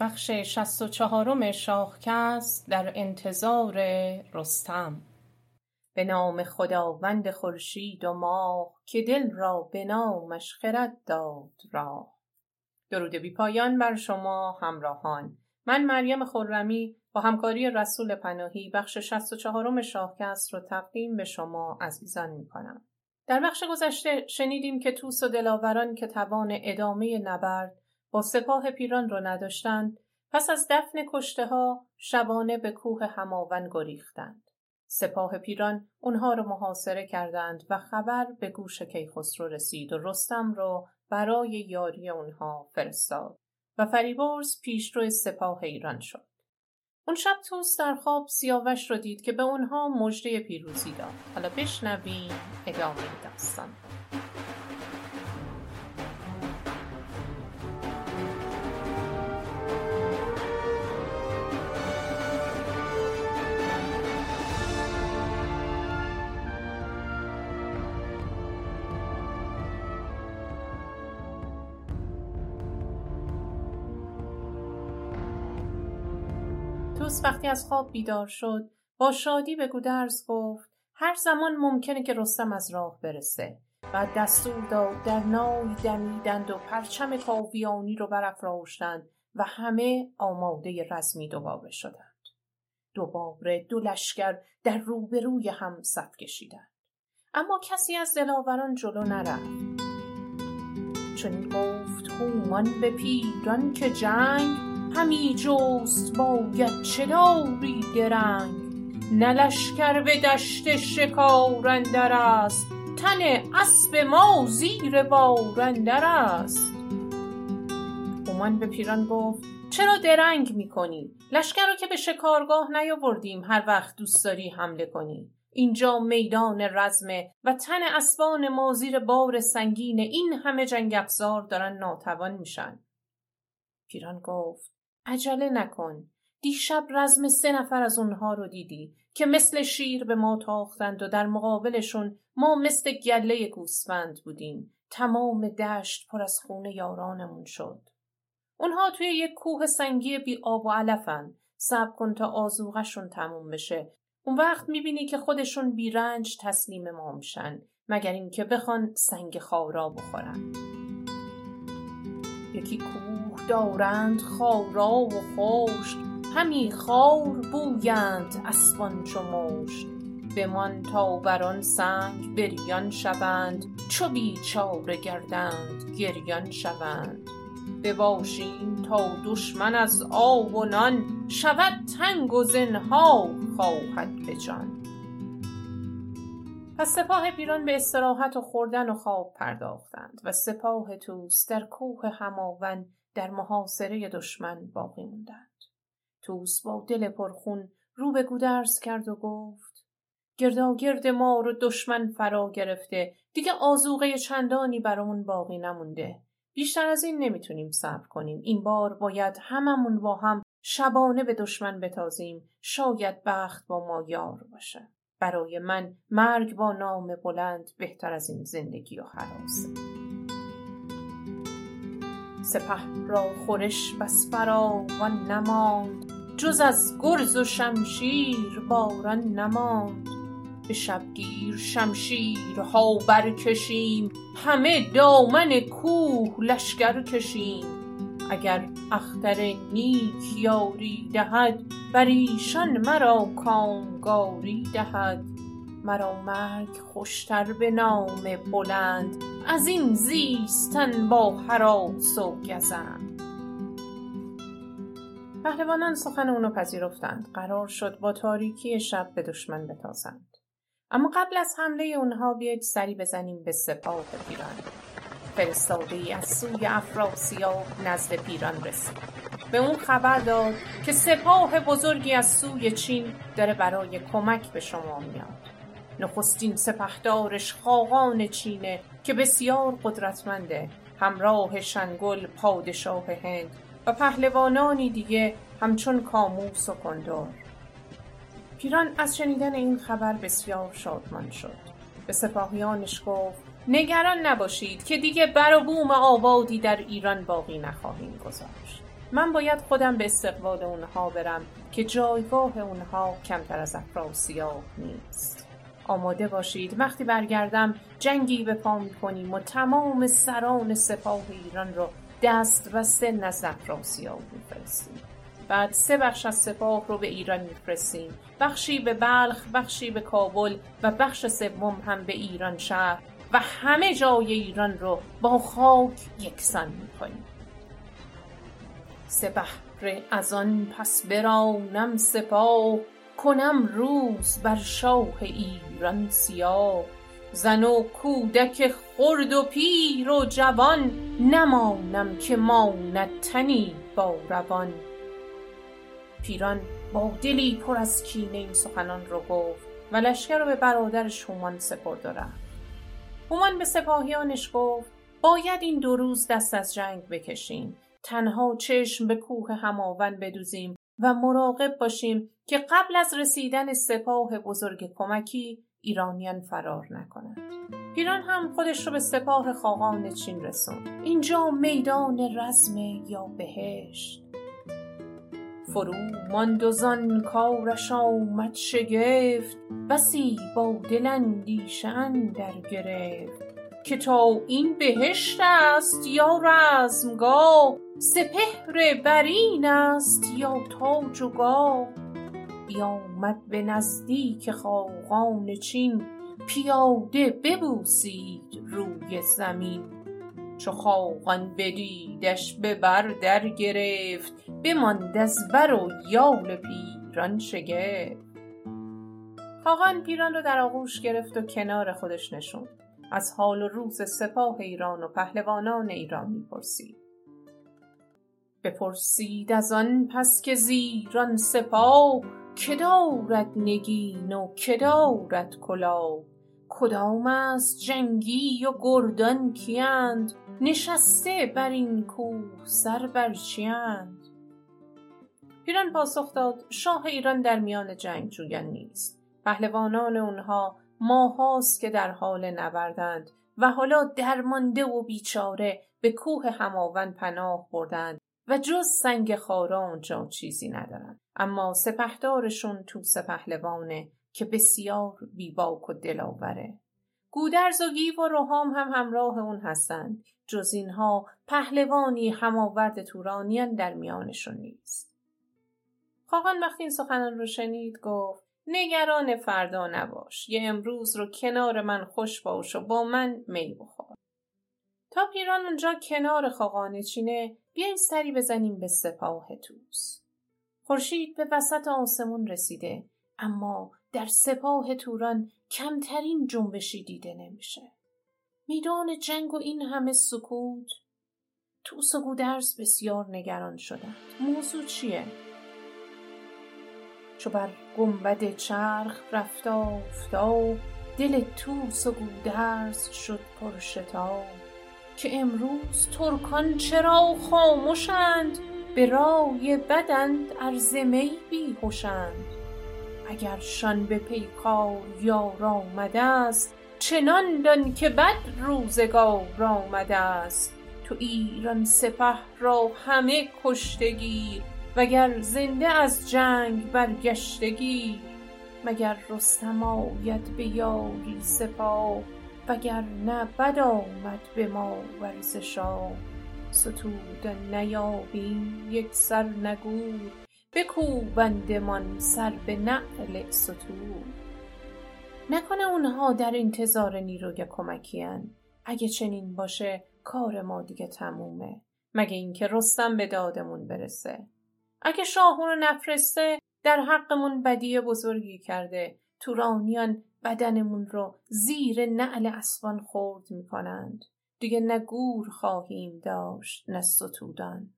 بخش شست و در انتظار رستم. به نام خداوند خورشید و ماه که دل را به نامش خرد داد راه. درود بی پایان بر شما همراهان. من مریم خرمی با همکاری رسول پناهی بخش شست و چهارم شاخکست رو تقدیم به شما عزیزان می کنم. در بخش گذشته شنیدیم که توس و دلاوران که توان ادامه نبرد با سپاه پیران رو نداشتند پس از دفن کشته ها شبانه به کوه هماون گریختند. سپاه پیران اونها رو محاصره کردند و خبر به گوش کیخسرو رسید و رستم رو برای یاری اونها فرستاد و فریبرز پیشرو سپاه ایران شد. اون شب توس در خواب سیاوش رو دید که به اونها مژده پیروزی داد. حالا بشنویم ادامه داستان. وقتی از خواب بیدار شد با شادی به گودرز گفت هر زمان ممکنه که رستم از راه برسه. و دستور داد در نای دمیدند و پرچم کاویانی رو برافراشتند و همه آماده رزمی دوباره شدند. دوباره دو لشکر در روبروی هم صف کشیدند. اما کسی از دلاوران جلو نرفت. چون گفت هومان به پیران که جنگ همی جست باید چه داری درنگ. نه لشکر به دشت شکار اندر است تن اسب ما زیر بار اندر است. هومان به پیران گفت چرا درنگ می‌کنی؟ لشکر رو که به شکارگاه نیاوردیم هر وقت دوست داری حمله کنی. اینجا میدان رزمه و تن اسبان ما زیر بار سنگین این همه جنگ افزار دارن ناتوان میشن. پیران گفت عجله نکن. دیشب رزم سه نفر از اونها رو دیدی که مثل شیر به ما تاختند و در مقابلشون ما مثل گله گوسفند بودیم. تمام دشت پر از خونه یارانمون شد. اونها توی یک کوه سنگی بی آب و علفن. صبر کن تا آزوغشون تموم بشه. اون وقت می‌بینی که خودشون بیرنج تسلیم ما میشن مگر اینکه بخوان سنگ خارا بخورن. یکی کوه دارند خارا و خشک همی خار بویند اسبان چو مشت بمان تا بر آن سنگ بریان شوند چو بیچاره گردند گریان شوند. بباشیم تا دشمن از آب و نان شود تنگ و زنهار خواهد به پس سپاه پیران به استراحت و خوردن و خواب پرداختند و سپاه توس در کوه هماون در محاصره دشمن باقی موندند. توس با دل پرخون رو به گودرز کرد و گفت گرداگرد ما رو دشمن فرا گرفته دیگه آزوغه چندانی برامون باقی نمونده. بیشتر از این نمی‌تونیم صبر کنیم. این بار باید هممون با هم شبانه به دشمن بتازیم. شاید بخت با ما یار باشه. برای من مرگ با نام بلند بهتر از این زندگی و حراسه سپه را خورش بس فراوان نماند. جز از گرز و شمشیر باران نماند. به شبگیر شمشیرها برکشیم. همه دامن کوه لشکر کشیم. اگر اختر نیک یاری دهد بر ایشان مرا کامگاری دهد. مرا مرگ خوشتر به نام بلند از این زیستن با هراس و گزند. پهلوانان سخن اونو پذیرفتند. قرار شد با تاریکی شب به دشمن بتازند. اما قبل از حمله اونها بیاید سری بزنیم به سپاه پیران. فرستاده ای از سوی افراسیاب نزد پیران رسید. به اون خبر داد که سپاه بزرگی از سوی چین داره برای کمک به شما میاد. نخستین سپهدارش خاقان چینه که بسیار قدرتمنده همراه شنگل پادشاه هند و پهلوانانی دیگه همچون کاموس و کندور پیران از شنیدن این خبر بسیار شادمان شد. به سپاهیانش گفت نگران نباشید که دیگه بر و بوم آبادی در ایران باقی نخواهیم گذاشت. من باید خودم به استقبال اونها برم که جایگاه اونها کمتر از افراسیاب نیست. آماده باشید. وقتی برگردم جنگی به پا کنیم و تمام سران سپاه ایران رو دست و سه نزد افراسیاب میفرستیم. بعد سه بخش از سپاه رو به ایران میفرستیم. بخشی به بلخ بخشی به کابل و بخش سوم هم به ایران شهر و همه جای ایران رو با خاک یکسان می‌کنیم. سه بهره از آن پس برانم سپاه کنم روز بر شاه ایران. سیاه زن و کودک خرد و پیر و جوان نمانم که ماند تنی با روان. پیران با دلی پر از کینه این سخنان رو گفت و لشکر رو به برادرش هومان سپرد و رفت. هومان به سپاهیانش گفت باید این دو روز دست از جنگ بکشیم. تنها چشم به کوه هماون بدوزیم. و مراقب باشیم که قبل از رسیدن سپاه بزرگ کمکی ایرانیان فرار نکنند. پیران هم خودش رو به سپاه خاقان چین رسوند. اینجا میدان رزم یا بهشت. فرو ماند و زان کارش آمد شگفت بسی با دل اندیشه اندر گرفت. که تا این بهشت است یا رزمگاه سپهر برین است یا تاج و گاه. بیامد به نزدیک خاقان چین پیاده ببوسید روی زمین. چو خاقان بدیدش به بر در گرفت بماند از بر و یال پیران شگفت. خاقان پیران رو در آغوش گرفت و کنار خودش نشوند. از حال و روز سپاه ایران و پهلوانان ایران می‌پرسید. بپرسید از آن پس که زیران سپاه که دارد نگین و که دارد کدام است جنگی و گردان کیند نشسته بر این کوه سر بر چیند پیران پاسخ داد شاه ایران در میان جنگجویان نیست. پهلوانان اونها ماهاست که در حال نبردند و حالا درمانده و بیچاره به کوه هماون پناه بردند و جز سنگ خارا اونجا چیزی ندارند. اما سپهدارشون تو پهلوانه که بسیار بیباک و دلاوره. گودرز و گیو و روحام هم همراه اون هستند. جز اینها پهلوانی هماورد تورانیان در میانشون نیست. خاقان وقتی این سخنان رو شنید گفت نگران فردا نباش. یه امروز رو کنار من خوش باش و با من می بخور. تا پیران اونجا کنار خاقان چینه بیاین سری بزنیم به سپاه توس خورشید به وسط آسمون رسیده اما در سپاه توران کمترین جنبشی دیده نمیشه. میدان جنگ و این همه سکوت؟ توس و گودرز بسیار نگران شدند. موضوع چیه؟ چو بر گنبد چرخ رفت آفتاب دل توس و گودرز شد پرشتاب که امروز ترکان چرا خامشند؟ به رای بدند ار می بیهشند. اگرشان به پیکار یار آمده ست چنان دان که بد روزگار آمده ست تو ایران سپه را همه کشته گیر وگر زنده از جنگ برگشته گیر مگر رستم آید به یاری سپاه وگر نه بد آمد به ما ور شاه ستودن نیابیم یکسر نه گور بکوبندمان سر به نعل ستور. نکنه اونها در انتظار نیروی کمکیان اگه چنین باشه کار ما دیگه تمومه. مگه اینکه رستم به دادمون برسه. اگه شاه رو نفرسته در حقمون بدی بزرگی کرده. تورانیان بدنمون رو زیر نعل اسبان خورد می‌کنند. دیگه نه گور خواهیم داشت نه ستودان.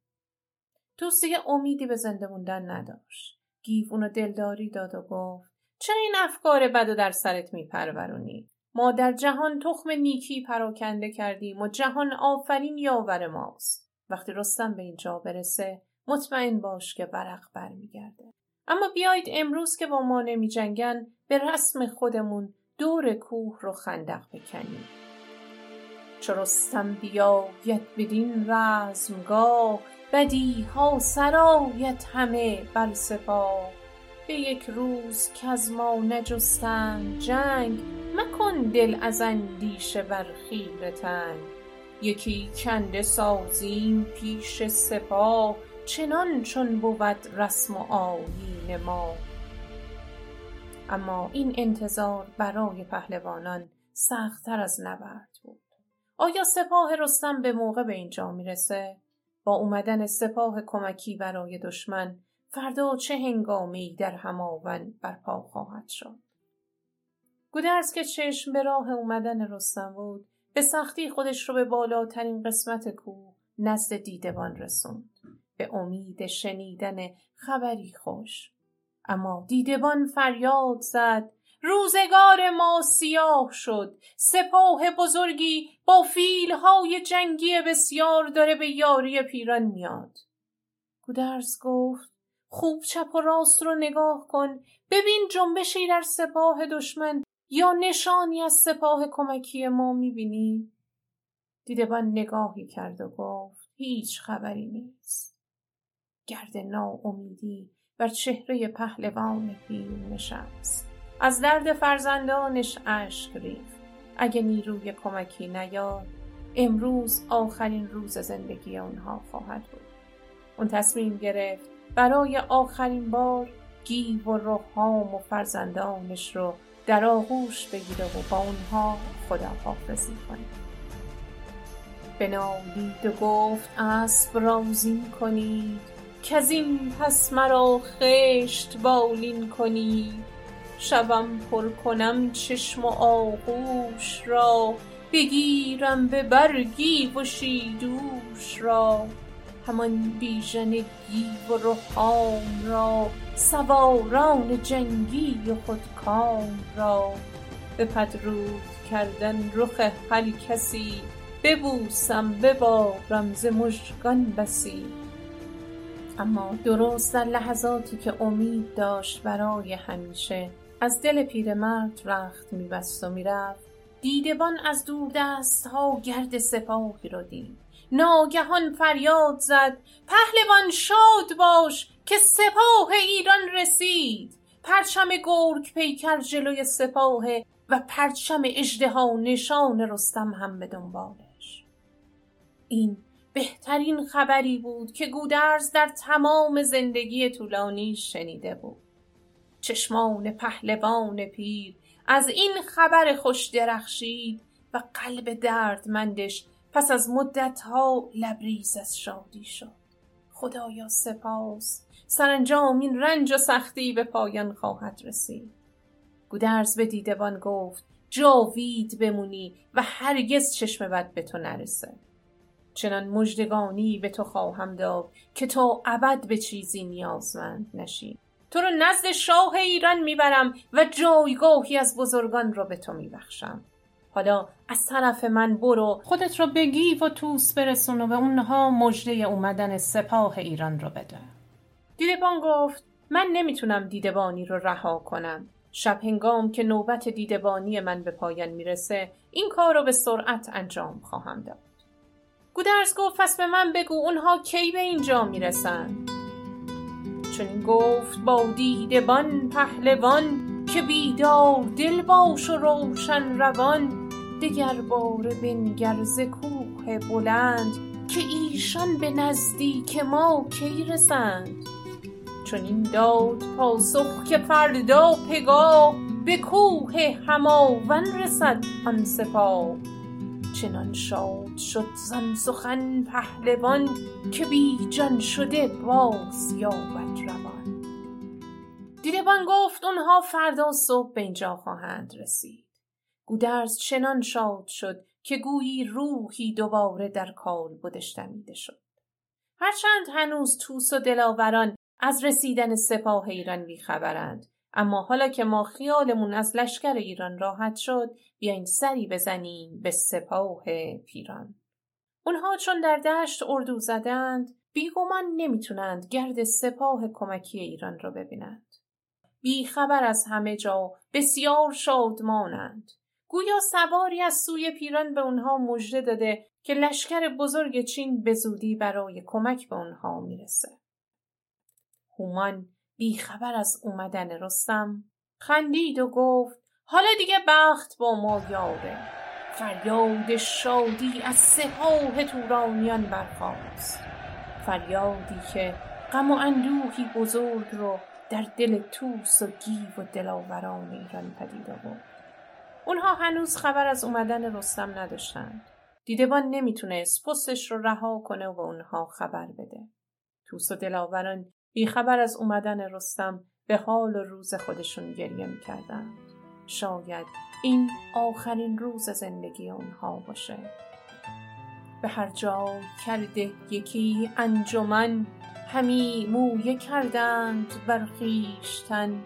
توس دیگه امیدی به زنده موندن نداشت. گیو اونو دلداری داد و گفت چرا این افکار بد و در سرت میپرورونی؟ ما در جهان تخم نیکی پراکنده کردیم و جهان آفرین یاور ماست. وقتی رستم به اینجا برسه مطمئن باش که ورق برمیگرده. اما بیایید امروز که با ما نمی جنگن به رسم خودمون دور کوه رو خندق بکنیم. چو رستم بیاید بدین رزمگاه بدیها سرایت همه بر سپاه به یک روز کز ما نجستند جنگ مکن دل از اندیشه بر خیره یکی کنده سازیم پیش سپاه چنان چون بود رسم و آیین ما. اما این انتظار برای پهلوانان سختتر از نبرد بود. آیا سپاه رستم به موقع به اینجا می‌رسه؟ با اومدن سپاه کمکی برای دشمن فردا چه هنگامی در هماون برپا خواهد شد؟ گودرز که چشم به راه اومدن رستم بود به سختی خودش رو به بالاترین قسمت کوه نزد دیدبان رسوند. به امید شنیدن خبری خوش. اما دیدبان فریاد زد روزگار ما سیاه شد سپاه بزرگی با فیلهای جنگی بسیار داره به یاری پیران میاد. گودرز گفت خوب چپ و راست رو نگاه کن ببین جنبشی در سپاه دشمن یا نشانی از سپاه کمکی ما می‌بینی؟ دیدبان نگاهی کرد و گفت هیچ خبری نیست. گرد ناامیدی بر چهره پهلوان پیل نشست. از درد فرزندانش اشک ریخت. اگه نیروی کمکی نیاد امروز آخرین روز زندگی آنها خواهد بود. اون تصمیم گرفت برای آخرین بار گیو و روحام و فرزندانش رو در آغوش بگیره و با اونها خداحافظی کنه. بنالید و گفت اسب رازین کنید. که از این پس مرا خشت بالین کنید شبم پر کنم چشم و آغوش را. بگیرم به برگی و شیدوش را. همان بیژن گیو و رخام را. سواران جنگی و خودکام را. بپدرود کردن رخ هر کسی. ببوسم ببارم ز مژگان بسی. اما درست در لحظاتی که امید داشت برای همیشه از دل پیرمرد رخت میبست و می‌رفت. دیدبان از دوردستها گرد سپاهی را دید. ناگهان فریاد زد پهلوان شاد باش که سپاه ایران رسید. پرچم گرگ پیکر جلوی سپاه و پرچم اژدها نشان رستم هم به دنبالش. این بهترین خبری بود که گودرز در تمام زندگی طولانی شنیده بود. چشمان پهلوان پیر از این خبر خوش درخشید و قلب دردمندش پس از مدتها لبریز از شادی شد. خدایا سپاس. سرانجام این رنج و سختی به پایان خواهد رسید. گودرز به دیدبان گفت جاوید بمونی و هرگز چشم بد به تو نرسه. چنان مژدگانی به تو خواهم داد که تا ابد به چیزی نیازمند نشی. تو رو نزد شاه ایران می‌برم و جایگاهی از بزرگان رو به تو میبخشم. حالا از طرف من برو خودت رو به گیو و توس برسون و به اونها مژده اومدن سپاه ایران رو بده. دیدبان گفت من نمی‌تونم دیدبانی رو رها کنم. شب هنگام که نوبت دیدبانی من به پایان می‌رسه این کار رو به سرعت انجام خواهم داد. گودرز گفت پس به من بگو اونها کی به اینجا می‌رسن؟ چنین گفت با دیدبان پهلوان که بیدار دل باش و روشن روان دگر باره بنگر ز کوه بلند که ایشان به نزدیک ما کی رسند؟ چنین داد پاسخ که فردا پگاه به کوه هماون رسد آن سپاه. چنان شاد شد زان سخن پهلوان که بیجان شده باز یابد روان. دیدبان گفت اونها فردا صبح به اینجا خواهند رسید. گودرز چنان شاد شد که گویی روحی دوباره در بودش دمیده شد. هرچند هنوز توس و دلاوران از رسیدن سپاه ایران بیخبرند اما حالا که ما خیالمون از لشکر ایران راحت شد بیاین سری بزنیم به سپاه پیران. اونها چون در دشت اردو زدند بیگمان نمی‌تونند گرد سپاه کمکی ایران را ببینند. بیخبر از همه جا بسیار شادمانند. گویا سواری از سوی پیران به اونها مژده داده که لشکر بزرگ چین به زودی برای کمک به اونها می‌رسه. هومان بیخبر از اومدن رستم. خندید و گفت حالا دیگه بخت با ما یاره. فریاد شادی از سپاه تورانیان برخاست. فریادی که غم و اندوهی بزرگ رو در دل توس و گیو و دلاوران ایران پدید آورد. اونها هنوز خبر از اومدن رستم نداشتند. دیدبان نمی‌تونست پستش رو رها کنه و به اونها خبر بده. توس و دلاوران بیخبر از اومدن رستم به حال و روز خودشون گریه می‌کردند. شاید این آخرین روز زندگی اونها باشه. به هر جا کرده یکی انجمن همی مویه کردند بر خویشتن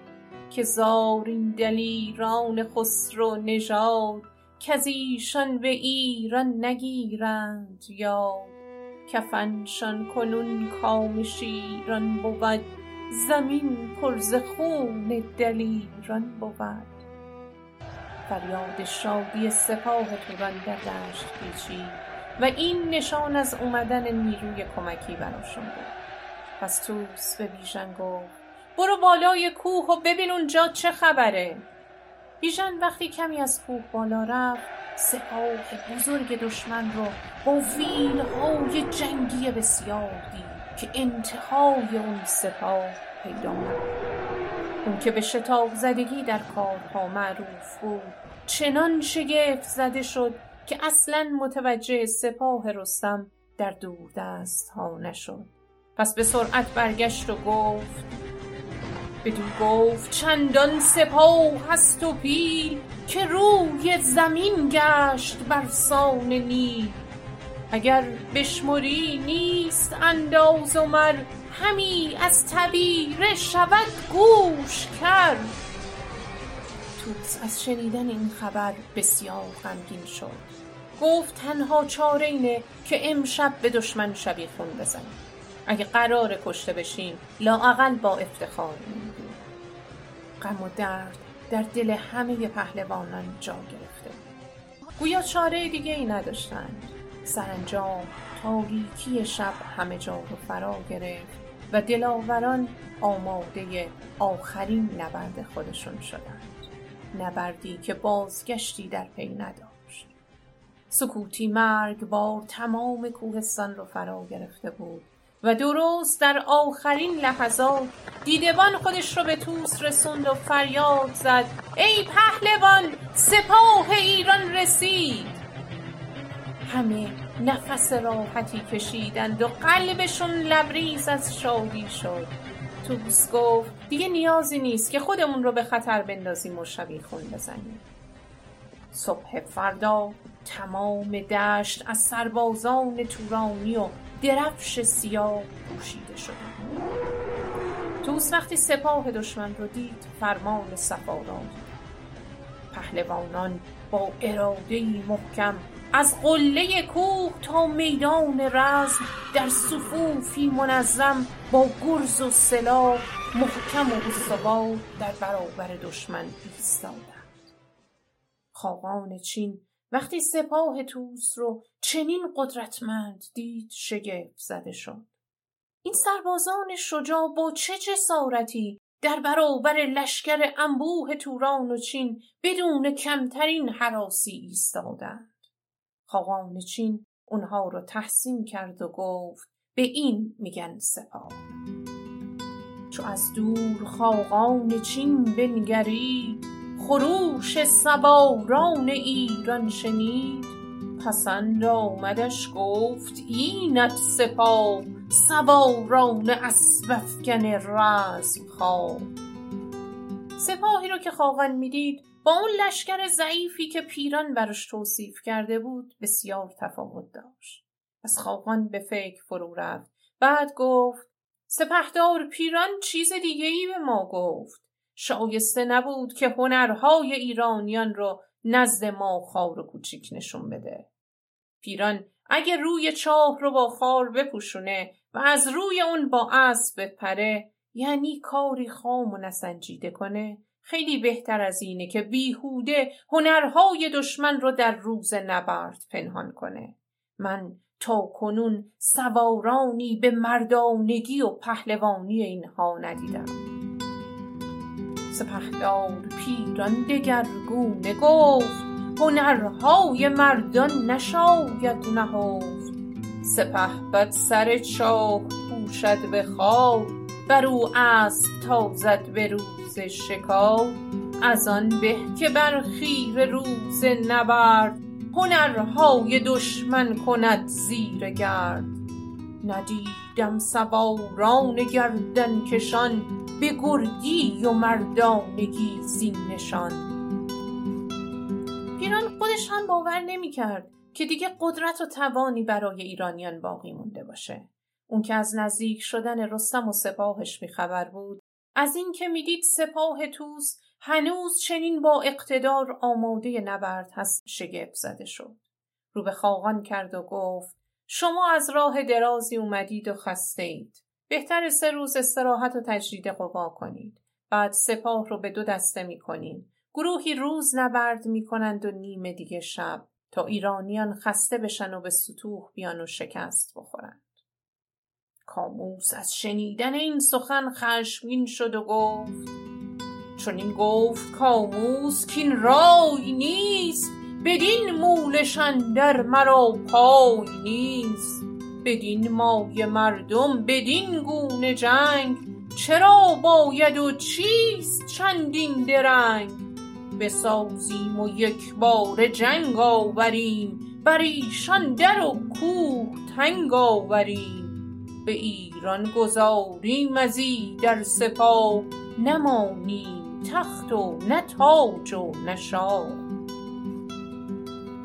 که زارین دلیران خسرو نژاد کز ایشان به ایران نگیرند یاد. کفنشان کنون کام شیران بود. زمین پر ز خون دلیران بود. فریاد شادی سپاه توران در دشت پیچید و این نشان از اومدن نیروی کمکی براشون بود. پس توس به بیژن گفت برو بالای کوه و ببین اونجا چه خبره. بیژن وقتی کمی از کوه بالا رفت سپاه بزرگ دشمن رو با های جنگی بسیار دید که انتهای اون سپاه پیدا اون که به شتاب زدگی در کارها معروف بود چنان شگفت زده شد که اصلا متوجه سپاه رستم در دور دست ها نشد. پس به سرعت برگشت و گفت بدو گفت چندان سپاه هست و پیل که روی زمین گشت بر سان نیل. اگر بشمری نیست انداز و مر همی از تبیره شود گوش کرد توس از شنیدن این خبر بسیار غمگین شد. گفت تنها چاره اینه که امشب به دشمن شبیخون بزنیم. اگه قرار کشته بشیم لااقل با افتخار میگیم غم و درد در دل همه پهلوانان جا گرفته. گویا چاره دیگه ای نداشتند. سرانجام تاریکی شب همه جا رو فرا گرفت و دلاوران آماده آخرین نبرد خودشون شدند. نبردی که بازگشتی در پی نداشت. سکوتی مرگ با تمام کوهستان رو فرا گرفته بود. و درست در آخرین لحظات دیدبان خودش رو به توس رسوند و فریاد زد ای پهلوان سپاه ایران رسید! همه نفس راحتی کشیدند و قلبشون لبریز از شادی شد. توس گفت دیگه نیازی نیست که خودمون رو به خطر بندازیم و خون بزنیم. صبح فردا تمام دشت از سربازان تورانی و درفش سیاه پوشیده شده. توس وقتی سپاه دشمن رو دید فرمان صفا را پهلوانان با اراده محکم از قله کوه تا میدان رزم در صفوفی منظم با گرز و سلاح محکم و استوار در برابر دشمن ایستادند. خاقان چین وقتی سپاه توس رو چنین قدرتمند دید شگفت زده شد. این سربازان شجاع با چه جسارتی در برابر لشکر انبوه توران و چین بدون کمترین حراسی ایستادند؟ خاقان چین اونها رو تحسین کرد و گفت به این میگن سپاه. چو از دور خاقان چین بنگرید خروش سواران ایران شنید. پسند آمدش گفت اینت سپاه سواران اسبافکن رزم خواه. سپاهی رو که خاقان می‌دید با اون لشکر ضعیفی که پیران براش توصیف کرده بود بسیار تفاوت داشت. از خاقان به فکر فرو رفت. بعد گفت سپهدار پیران چیز دیگه ای به ما گفت. شایسته نبود که هنرهای ایرانیان رو نزد ما خار و کوچیک نشون بده. پیران اگه روی چاه رو با خار بپوشونه و از روی اون با اسب بپره یعنی کاری خام و نسنجیده کنه. خیلی بهتر از اینه که بیهوده هنرهای دشمن رو در روز نبرد پنهان کنه. من تا کنون سوارانی به مردانگی و پهلوانی اینها ندیدم. سپهدار پیران دگرگونه گفت هنرهای مردان نشاید نهفت. بد سر چاه پوشد به خواب بر او اسب تازد به روز شکار. از آن به که بر خیر روز نبرد هنرهای دشمن کند زیر گرد. ندیدم سواران گردن کشان به گردی و مردانگی زین نشان. پیران خودش هم باور نمی‌کرد که دیگه قدرت و توانی برای ایرانیان باقی مونده باشه. اون که از نزدیک شدن رستم و سپاهش بیخبر بود از اینکه می‌دید سپاه توس هنوز چنین با اقتدار آماده نبرد هست شگفت زده شد. رو به خاقان کرد و گفت شما از راه درازی اومدید و خسته اید بهتر سه روز استراحت و تجدید قوا کنید بعد سپاه رو به دو دسته می کنیم. گروهی روز نبرد می کنند و نیمه دیگه شب تا ایرانیان خسته بشن و به سطوح بیان و شکست بخورند. کاموس از شنیدن این سخن خشمگین شد و گفت چون این گفت کاموس کین رای نیست بدین مولشان در مرا پای نیست بدین مای مردم بدین گونه جنگ. چرا باید و چیست چندین درنگ؟ بسازیم و یک بار جنگ آوریم بر ایشان در و کوه تنگ آوریم. به ایران گذاریم از در سپاه نمانیم تخت و نه تاج و نه شاه.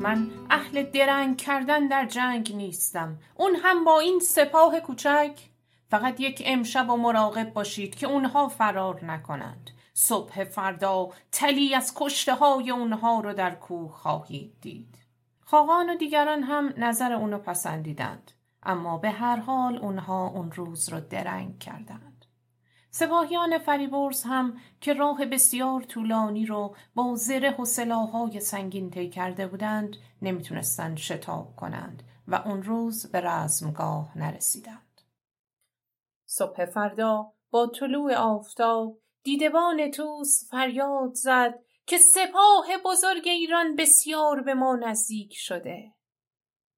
من اهل درنگ کردن در جنگ نیستم. اون هم با این سپاه کوچک؟ فقط یک امشب و مراقب باشید که اونها فرار نکنند. صبح فردا تلی از کشته های اونها رو در کوه خواهید دید. خاقان و دیگران هم نظر اونو پسندیدند. اما به هر حال اونها اون روز رو درنگ کردند. سپاهیان فریبرز هم که راه بسیار طولانی رو با زره و سلاحهای سنگین طی کرده بودند نمی‌تونستند شتاب کنند و اون روز به رزمگاه نرسیدند. صبح فردا با طلوع آفتاب دیدبان توس فریاد زد که سپاه بزرگ ایران بسیار به ما نزدیک شده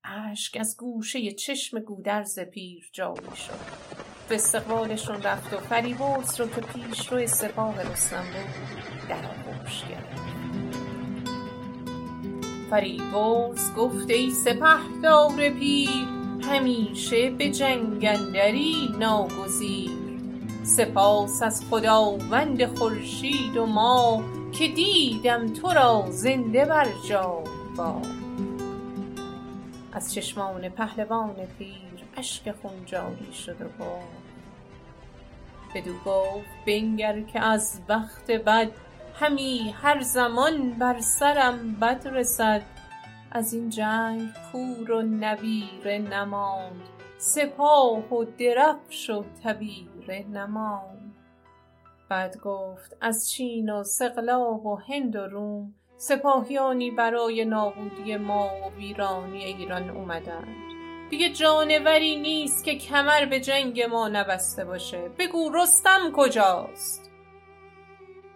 اشک از گوشه چشم گودرز پیر جاری شد به استقبالشون رفت و فریبرز رو که پیش روی سپاه رستم بود در آغوش گرفت. گفت ای سپهدار پیر همیشه به جنگندری ناگزیر. سپاس از خداوند خورشید و ما که دیدم تو را زنده بر جا با از چشمان پهلوان پیر اشک خون جاری شد و گفت بدو گفت بنگر که از وقت بد همی هر زمان بر سرم بد رسد. از این جنگ پور و نویره نماند سپاه و درفش و تبیره نماند. بعد گفت از چین و سقلاب و هند و روم سپاهیانی برای نابودی ما و ویرانی ایران اومدند. دیگه جانوری نیست که کمر به جنگ ما نبسته باشه. بگو رستم کجاست؟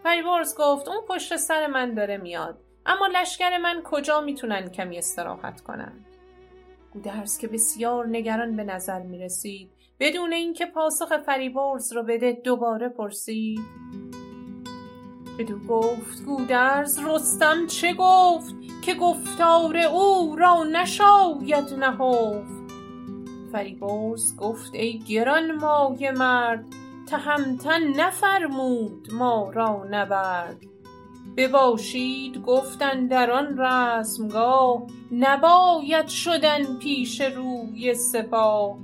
فریبرز گفت اون پشت سر من داره میاد. اما لشکر من کجا می‌تونن کمی استراحت کنند گودرز که بسیار نگران به نظر می‌رسید. بدون اینکه پاسخ فریبرز رو بده دوباره پرسید. بدو گفت گودرز رستم چه گفت؟ که گفتار او را نشاید نهفت. فریبرز گفت ای گران مایه مرد تهمتن نفرمود ما را نبرد. بباشید گفتن در آن رزمگاه نباید شدن پیش روی سپاه.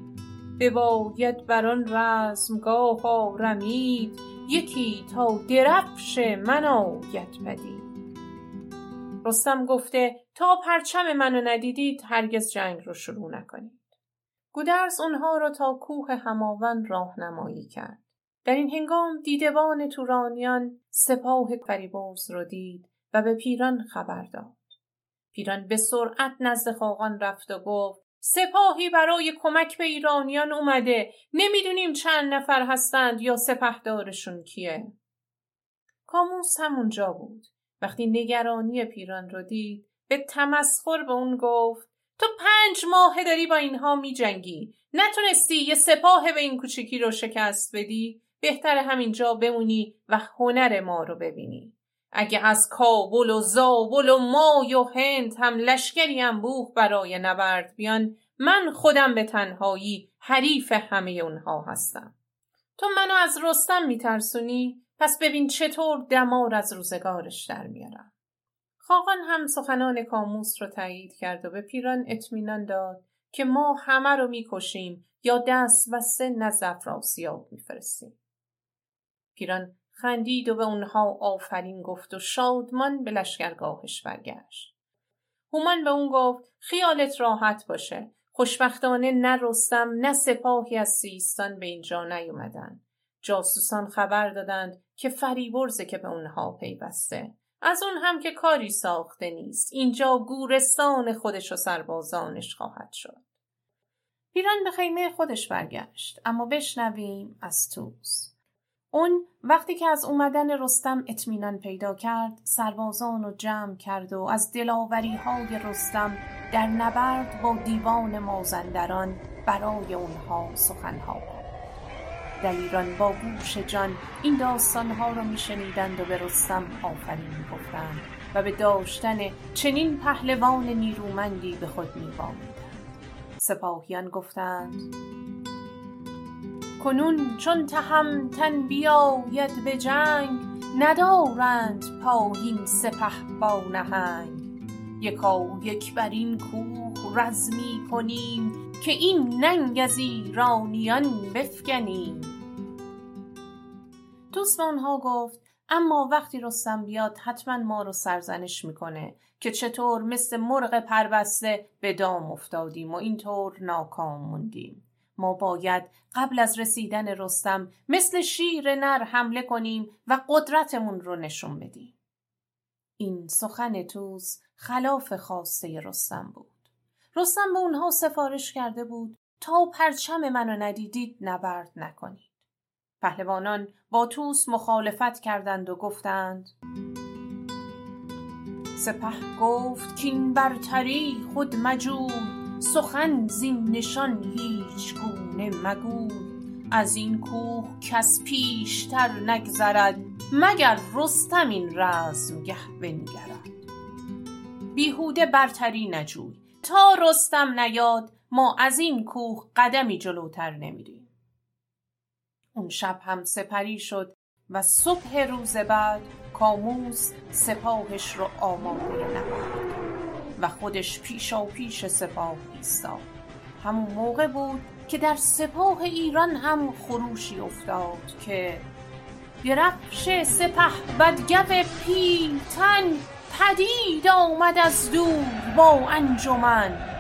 بباید بر آن رزمگاه آرمید یکی تا درفش من آید پدید رستم گفته تا پرچم منو ندیدید هرگز جنگ رو شروع نکنید. گودرز اونها را تا کوه هماون راهنمایی کرد. در این هنگام دیدبان تورانیان سپاه فریبرز رو دید و به پیران خبر داد. پیران به سرعت نزد خاقان رفت و گفت سپاهی برای کمک به ایرانیان اومده. نمی‌دونیم چند نفر هستند یا سپهدارشون کیه. کاموس همونجا بود. وقتی نگرانی پیران رو دید به تمسخر به اون گفت تو پنج ماه داری با اینها می جنگی نتونستی یه سپاه به این کوچکی رو شکست بدی. بهتر همینجا بمونی و هنر ما رو ببینی. اگه از کابل و زابل و مای و هند هم لشکری انبوه برای نبرد بیان من خودم به تنهایی حریف همه اونها هستم. تو منو از رستم میترسونی؟ پس ببین چطور دمار از روزگارش در میارم. خاقان هم سخنان کاموس رو تایید کرد و به پیران اطمینان داد که ما همه رو می‌کشیم یا دست و سن از افراسیاب میفرستیم. پیران خندید و به اونها آفرین گفت و شادمان به لشکرگاهش برگشت. هومان به اون گفت خیالت راحت باشه. خوشبختانه نه رستم نه سپاهی از سیستان به اینجا نیومدن. جاسوسان خبر دادند که فریبرزه که به اونها پیوسته. از اون هم که کاری ساخته نیست. اینجا گورستان خودش و سربازانش خواهد شد. پیران به خیمه خودش برگشت اما بشنویم از توس اون وقتی که از اومدن رستم اطمینان پیدا کرد سربازان رو جمع کرد و از دلاوری های رستم در نبرد با دیوان مازندران برای اونها سخنها گفت دلیران با گوش جان این داستانها را میشنیدند و به رستم آفرین می‌گفتند و به داشتن چنین پهلوان نیرومندی به خود میبامیدند. سپاهیان گفتند کنون چون تهمتن بیاید به جنگ ندارند پایین سپه با نهنگ. یکا یک بر این کوه رزمی کنیم که این ننگ از ایرانیان بفگنیم توس به اونها گفت اما وقتی رستم بیاد حتما ما رو سرزنش می‌کنه که چطور مثل مرغ پربسته به دام افتادیم و اینطور ناکام موندیم. ما باید قبل از رسیدن رستم مثل شیر نر حمله کنیم و قدرتمون رو نشون بدیم. این سخن توس خلاف خواسته رستم بود. رستم به اونها سفارش کرده بود تا پرچم منو ندیدید نبرد نکنید. پهلوانان با توس مخالفت کردند و گفتند سپه گفت کین برتری خود مجوی سخن زین نشان هیچ گونه مگوی. از این کوه کس پیشتر نگذرد مگر رستم این رزمگه بنگرد. بیهوده برتری نجوی تا رستم نیاد ما از این کوه قدمی جلوتر نمیریم. اون شب هم سپری شد و صبح روز بعد کاموس سپاهش رو آماده نبرد و خودش پیشا پیش سپاه ایستاد. همون موقع بود که در سپاه ایران هم خروشی افتاد که گرفش سپه بدگو پیلتن پدید آمد از دور با انجمن.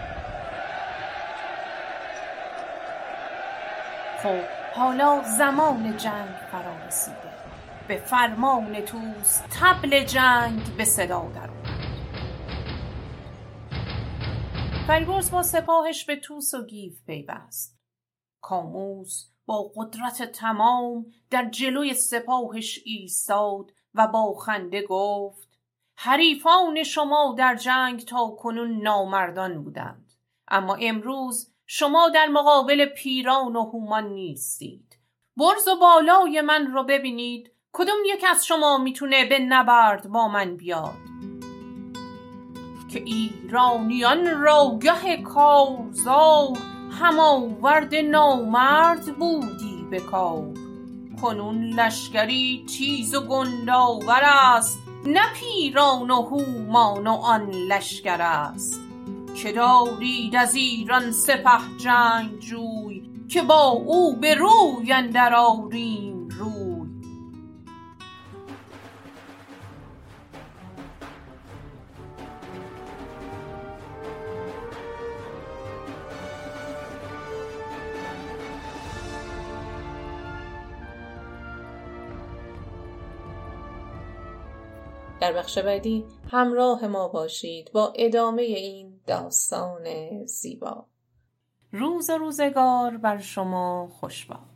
خب حالا زمان جنگ فرا رسیده به فرمان توس تبل جنگ به صدا در فریبرز با سپاهش به توس و گیف پیوست. کاموس با قدرت تمام در جلوی سپاهش ایستاد و با خنده گفت حریفان شما در جنگ تا کنون نامردان بودند. اما امروز شما در مقابل پیران و هومان نیستید. برز و بالای من رو ببینید. کدوم یک از شما می‌تونه به نبرد با من بیاد؟ که ایرانیان را گه کارزار هم آورد نامرد بودی به کنون لشکری تیز و گنداور است. نه پیران و هومان و آن لشکر است که دارید از ایران سپه جنگجوی که با او به روی اندر آریم. در بخش بعدی همراه ما باشید با ادامه این داستان زیبا. روز روزگار بر شما خوش باد.